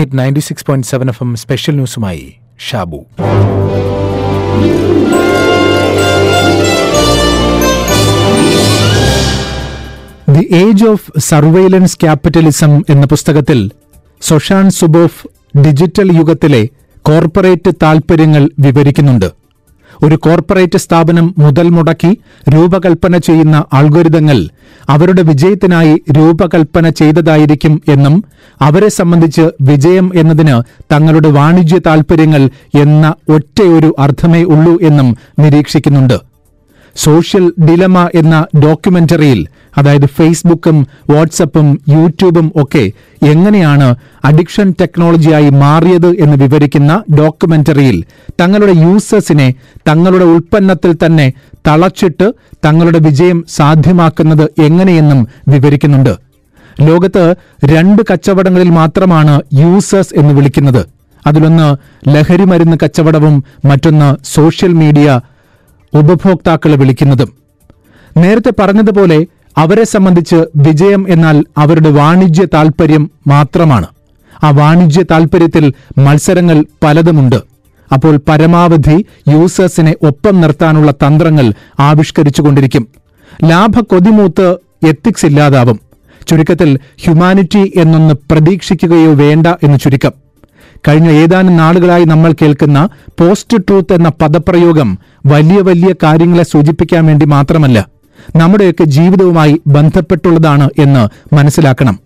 Hit ninety six point seven FM M special ന്യൂസുമായി Shabu. The age of surveillance capitalism എന്ന പുസ്തകത്തിൽ സൊഷാൻ സുബോഫ് digital യുഗത്തിലെ corporate താൽപര്യങ്ങൾ വിവരിക്കുന്നുണ്ട്. ഒരു corporate സ്ഥാപനം മുതൽ മുടക്കി രൂപകൽപ്പന ചെയ്യുന്ന അൽഗോരിതങ്ങൾ അവരുടെ വിജയത്തിനായി രൂപകൽപ്പന ചെയ്തതായിരിക്കും എന്നും അവരെ സംബന്ധിച്ച് വിജയം എന്നതിന് തങ്ങളുടെ വാണിജ്യ താൽപര്യങ്ങൾ എന്ന ഒറ്റയൊരു അർത്ഥമേ ഉള്ളൂ എന്നും നിരീക്ഷിക്കുന്നുണ്ട്. സോഷ്യൽ ഡിലമ എന്ന ഡോക്യുമെന്ററിയിൽ അതായത് ഫേസ്ബുക്കും വാട്സപ്പും യൂട്യൂബും ഒക്കെ എങ്ങനെയാണ് അഡിക്ഷൻ ടെക്നോളജിയായി മാറിയത് എന്ന് വിവരിക്കുന്ന ഡോക്യുമെന്ററിയിൽ തങ്ങളുടെ യൂസേഴ്സിനെ തങ്ങളുടെ ഉൽപ്പന്നത്തിൽ തന്നെ തളച്ചിട്ട് തങ്ങളുടെ വിജയം സാധ്യമാക്കുന്നത് എങ്ങനെയെന്നും വിവരിക്കുന്നുണ്ട്. ലോകത്ത് രണ്ട് കച്ചവടങ്ങളിൽ മാത്രമാണ് യൂസേഴ്സ് എന്ന് വിളിക്കുന്നത്. അതിലൊന്ന് ലഹരി മരുന്ന് കച്ചവടവും മറ്റൊന്ന് സോഷ്യൽ മീഡിയ ഉപഭോക്താക്കളെ വിളിക്കുന്നതും. നേരത്തെ പറഞ്ഞതുപോലെ അവരെ സംബന്ധിച്ച് വിജയം എന്നാൽ അവരുടെ വാണിജ്യ താൽപര്യം മാത്രമാണ്. ആ വാണിജ്യ താൽപര്യത്തിൽ മത്സരങ്ങൾ പലതുമുണ്ട്. അപ്പോൾ പരമാവധി യൂസേഴ്സിനെ ഒപ്പം നിർത്താനുള്ള തന്ത്രങ്ങൾ ആവിഷ്കരിച്ചുകൊണ്ടിരിക്കും. ലാഭ കൊതിമൂത്ത് എത്തിക്സ് ഇല്ലാതാവും. ചുരുക്കത്തിൽ ഹ്യൂമാനിറ്റി എന്നൊന്ന് പ്രതീക്ഷിക്കുകയോ വേണ്ട എന്ന് ചുരുക്കം. കഴിഞ്ഞ ഏതാനും നാളുകളായി നമ്മൾ കേൾക്കുന്ന പോസ്റ്റ് ട്രൂത്ത് എന്ന പദപ്രയോഗം വലിയ വലിയ കാര്യങ്ങളെ സൂചിപ്പിക്കാൻ വേണ്ടി മാത്രമല്ല നമ്മുടെയൊക്കെ ജീവിതവുമായി ബന്ധപ്പെട്ടുള്ളതാണ് എന്ന് മനസ്സിലാക്കണം.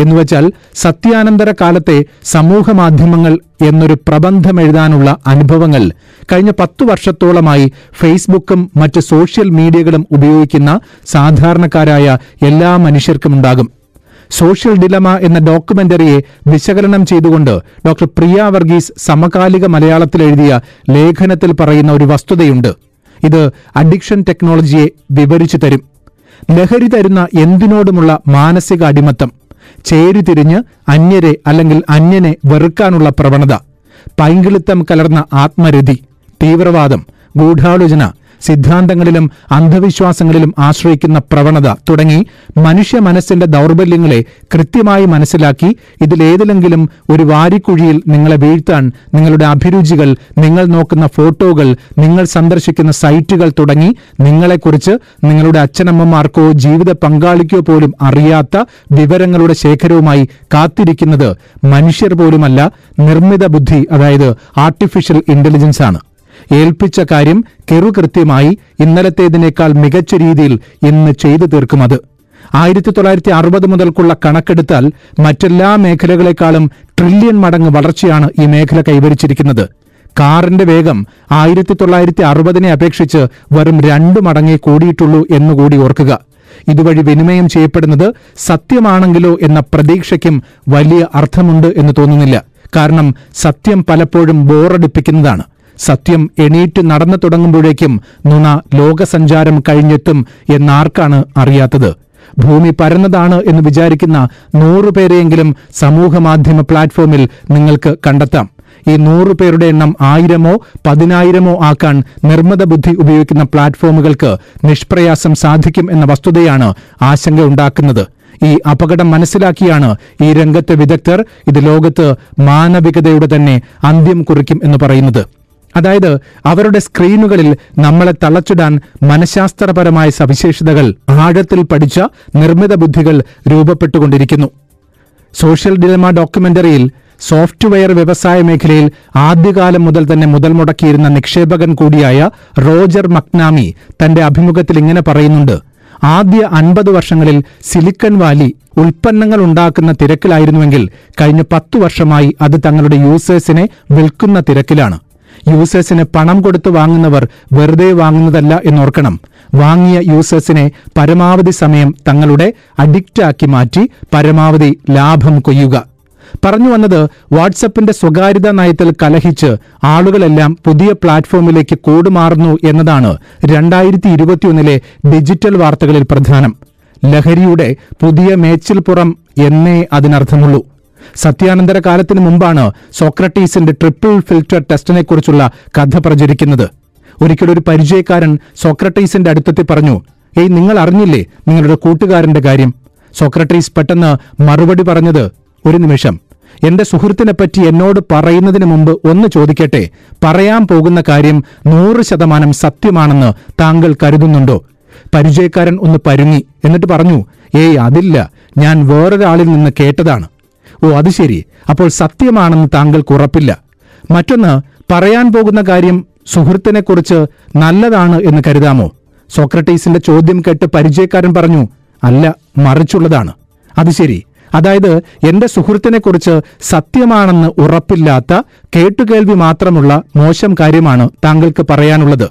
എന്നുവച്ചാൽ സത്യാനന്തര കാലത്തെ സമൂഹ മാധ്യമങ്ങൾ എന്നൊരു പ്രബന്ധം എഴുതാനുള്ള അനുഭവങ്ങൾ കഴിഞ്ഞ പത്തു വർഷത്തോളമായി ഫേസ്ബുക്കും മറ്റ് സോഷ്യൽ മീഡിയകളും ഉപയോഗിക്കുന്ന സാധാരണക്കാരായ എല്ലാ മനുഷ്യർക്കുമുണ്ടാകും സോഷ്യൽ ഡിലമ എന്ന ഡോക്യുമെന്ററിയെ വിശകലനം ചെയ്തുകൊണ്ട് ഡോക്ടർ പ്രിയ വർഗീസ് സമകാലിക മലയാളത്തിൽ എഴുതിയ ലേഖനത്തിൽ പറയുന്ന ഒരു വസ്തുതയുണ്ട്. ഇത് അഡിക്ഷൻ ടെക്നോളജിയെ വിവരിച്ചു തരും. ലഹരി തരുന്ന എന്തിനോടുമുള്ള മാനസിക അടിമത്തം? ചേരിതിരിഞ്ഞ് അന്യരെ അല്ലെങ്കിൽ അന്യനെ വെറുക്കാനുള്ള പ്രവണത? പൈങ്കിളിത്തം കലർന്ന ആത്മരതി? തീവ്രവാദം? ഗൂഢാലോചന? സിദ്ധാന്തങ്ങളിലും അന്ധവിശ്വാസങ്ങളിലും ആശ്രയിക്കുന്ന പ്രവണത തുടങ്ങി മനുഷ്യ മനസ്സിന്റെ ദൗർബല്യങ്ങളെ കൃത്യമായി മനസ്സിലാക്കി ഇതിലേതിലെങ്കിലും ഒരു വാരിക്കുഴിയിൽ നിങ്ങളെ വീഴ്ത്താൻ നിങ്ങളുടെ അഭിരുചികൾ നിങ്ങൾ നോക്കുന്ന ഫോട്ടോകൾ നിങ്ങൾ സന്ദർശിക്കുന്ന സൈറ്റുകൾ തുടങ്ങി നിങ്ങളെക്കുറിച്ച് നിങ്ങളുടെ അച്ഛനമ്മമാർക്കോ ജീവിത പങ്കാളിക്കോ പോലും അറിയാത്ത വിവരങ്ങളുടെ ശേഖരവുമായി കാത്തിരിക്കുന്നത് മനുഷ്യർ പോലുമല്ല നിർമ്മിത ബുദ്ധി അതായത് ആർട്ടിഫിഷ്യൽ ഇന്റലിജൻസ് ആണ്. ഏൽപ്പിച്ച കാര്യം കെറുകൃത്യമായി ഇന്നലത്തേതിനേക്കാൾ മികച്ച രീതിയിൽ ഇന്ന് ചെയ്തു തീർക്കുമത് ആയിരത്തി തൊള്ളായിരത്തി അറുപത് മുതൽക്കുള്ള കണക്കെടുത്താൽ മറ്റെല്ലാ മേഖലകളെക്കാളും ട്രില്യൺ മടങ്ങ് വളർച്ചയാണ് ഈ മേഖല കൈവരിച്ചിരിക്കുന്നത്. കാറിന്റെ വേഗം ആയിരത്തി തൊള്ളായിരത്തി അറുപതിനെ അപേക്ഷിച്ച് വെറും രണ്ടു മടങ്ങേ കൂടിയിട്ടുള്ളൂ എന്നുകൂടി ഓർക്കുക. ഇതുവഴി വിനിമയം ചെയ്യപ്പെടുന്നത് സത്യമാണെങ്കിലോ എന്ന പ്രതീക്ഷയ്ക്കും വലിയ അർത്ഥമുണ്ട് എന്ന് തോന്നുന്നില്ല. കാരണം സത്യം പലപ്പോഴും ബോറടിപ്പിക്കുന്നതാണ്. സത്യം എണീറ്റ് നടന്നു തുടങ്ങുമ്പോഴേക്കും നുണ ലോകസഞ്ചാരം കഴിഞ്ഞെത്തും എന്നാർക്കാണ് അറിയാത്തത്? ഭൂമി പരന്നതാണ് എന്ന് വിചാരിക്കുന്ന നൂറുപേരെയെങ്കിലും സമൂഹമാധ്യമ പ്ലാറ്റ്ഫോമിൽ നിങ്ങൾക്ക് കണ്ടെത്താം. ഈ നൂറു പേരുടെ എണ്ണം ആയിരമോ പതിനായിരമോ ആക്കാൻ നിർമ്മിത ബുദ്ധി ഉപയോഗിക്കുന്ന പ്ലാറ്റ്ഫോമുകൾക്ക് നിഷ്പ്രയാസം സാധിക്കും എന്ന വസ്തുതയാണ് ആശങ്കയുണ്ടാക്കുന്നത് ഈ അപകടം മനസ്സിലാക്കിയാണ് ഈ രംഗത്തെ വിദഗ്ധർ ഇത് ലോകത്ത് മാനവികതയുടെ തന്നെ അന്ത്യം കുറിക്കും എന്ന് പറയുന്നത്. അതായത് അവരുടെ സ്ക്രീനുകളിൽ നമ്മളെ തളച്ചിടാൻ മനഃശാസ്ത്രപരമായ സവിശേഷതകൾ ആഴത്തിൽ പഠിച്ച നിർമ്മിത ബുദ്ധികൾ രൂപപ്പെട്ടുകൊണ്ടിരിക്കുന്നു. സോഷ്യൽ ഡിലമ ഡോക്യുമെന്ററിയിൽ സോഫ്റ്റ്വെയർ വ്യവസായ മേഖലയിൽ ആദ്യകാലം മുതൽ തന്നെ മുതൽ മുടക്കിയിരുന്ന നിക്ഷേപകൻ കൂടിയായ റോജർ മക്നാമി തന്റെ അഭിമുഖത്തിൽ ഇങ്ങനെ പറയുന്നുണ്ട് ആദ്യ അൻപത് വർഷങ്ങളിൽ സിലിക്കൺ വാലി ഉൽപ്പന്നങ്ങൾ ഉണ്ടാക്കുന്ന തിരക്കിലായിരുന്നുവെങ്കിൽ കഴിഞ്ഞ പത്തു വർഷമായി അത് തങ്ങളുടെ യൂസേഴ്സിനെ വിൽക്കുന്ന തിരക്കിലാണ്. യൂസേഴ്സിന് പണം കൊടുത്ത് വാങ്ങുന്നവർ വെറുതെ വാങ്ങുന്നതല്ല എന്നോർക്കണം. വാങ്ങിയ യൂസേഴ്സിനെ പരമാവധി സമയം തങ്ങളുടെ അഡിക്റ്റാക്കി മാറ്റി പരമാവധി ലാഭം കൊയ്യുക. പറഞ്ഞു വന്നത് വാട്സപ്പിന്റെ സ്വകാര്യതാ നയത്തിൽ കലഹിച്ച് ആളുകളെല്ലാം പുതിയ പ്ലാറ്റ്ഫോമിലേക്ക് കൂടുമാറുന്നു എന്നതാണ് രണ്ടായിരത്തി ഇരുപത്തിയൊന്നിലെ ഡിജിറ്റൽ വാർത്തകളിൽ പ്രധാനം. ലഹരിയുടെ പുതിയ മേച്ചിൽപ്പുറം എന്നേ അതിനർത്ഥമുള്ളൂ. സത്യാനന്തര കാലത്തിനു മുമ്പാണ് സോക്രട്ടീസിന്റെ ട്രിപ്പിൾ ഫിൽറ്റർ ടെസ്റ്റിനെക്കുറിച്ചുള്ള കഥ പ്രചരിക്കുന്നത്. ഒരിക്കലൊരു പരിചയക്കാരൻ സോക്രട്ടീസിന്റെ അടുത്തെത്തി പറഞ്ഞു ഏയ് നിങ്ങൾ അറിഞ്ഞില്ലേ നിങ്ങളുടെ കൂട്ടുകാരന്റെ കാര്യം? സോക്രട്ടീസ് പെട്ടെന്ന് മറുപടി പറഞ്ഞത് ഒരു നിമിഷം എന്റെ സുഹൃത്തിനെപ്പറ്റി എന്നോട് പറയുന്നതിന് മുമ്പ് ഒന്ന് ചോദിക്കട്ടെ? പറയാൻ പോകുന്ന കാര്യം നൂറ് ശതമാനം സത്യമാണെന്ന് താങ്കൾ കരുതുന്നുണ്ടോ? പരിചയക്കാരൻ ഒന്ന് പരുങ്ങി എന്നിട്ട് പറഞ്ഞു ഏയ് അതില്ല ഞാൻ വേറൊരാളിൽ നിന്ന് കേട്ടതാണ്. ഓ അത് ശരി. അപ്പോൾ സത്യമാണെന്ന് താങ്കൾക്ക് ഉറപ്പില്ല. മറ്റൊന്ന് പറയാൻ പോകുന്ന കാര്യം സുഹൃത്തിനെക്കുറിച്ച് നല്ലതാണ് എന്ന് കരുതാമോ? സോക്രട്ടീസിന്റെ ചോദ്യം കേട്ട് പരിചയക്കാരൻ പറഞ്ഞു അല്ല മറിച്ചുള്ളതാണ്. അത് ശരി. അതായത് എന്റെ സുഹൃത്തിനെക്കുറിച്ച് സത്യമാണെന്ന് ഉറപ്പില്ലാത്ത കേട്ടുകേൾവി മാത്രമുള്ള മോശം കാര്യമാണ് താങ്കൾക്ക് പറയാനുള്ളത്.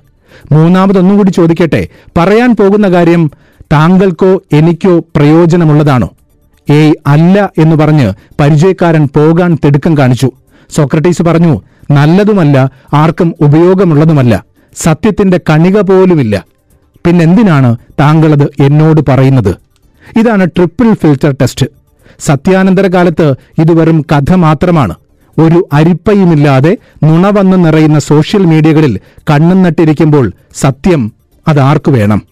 മൂന്നാമതൊന്നുകൂടി ചോദിക്കട്ടെ പറയാൻ പോകുന്ന കാര്യം താങ്കൾക്കോ എനിക്കോ പ്രയോജനമുള്ളതാണോ? ഏയ് അല്ല എന്ന് പറഞ്ഞ് പരിചയക്കാരൻ പോകാൻ തിടുക്കം കാണിച്ചു. സോക്രട്ടീസ് പറഞ്ഞു നല്ലതുമല്ല ആർക്കും ഉപയോഗമുള്ളതുമല്ല. സത്യത്തിന്റെ കണിക പോലുമില്ല. പിന്നെന്തിനാണ് താങ്കളത് എന്നോട് പറയുന്നത്? ഇതാണ് ട്രിപ്പിൾ ഫിൽറ്റർ ടെസ്റ്റ്. സത്യാനന്തര കാലത്ത് ഇത് വെറും കഥ മാത്രമാണ്. ഒരു അരിപ്പയുമില്ലാതെ നുണ വന്നു നിറയുന്ന സോഷ്യൽ മീഡിയകളിൽ കണ്ണും നട്ടിരിക്കുമ്പോൾ സത്യം അതാർക്കു വേണം?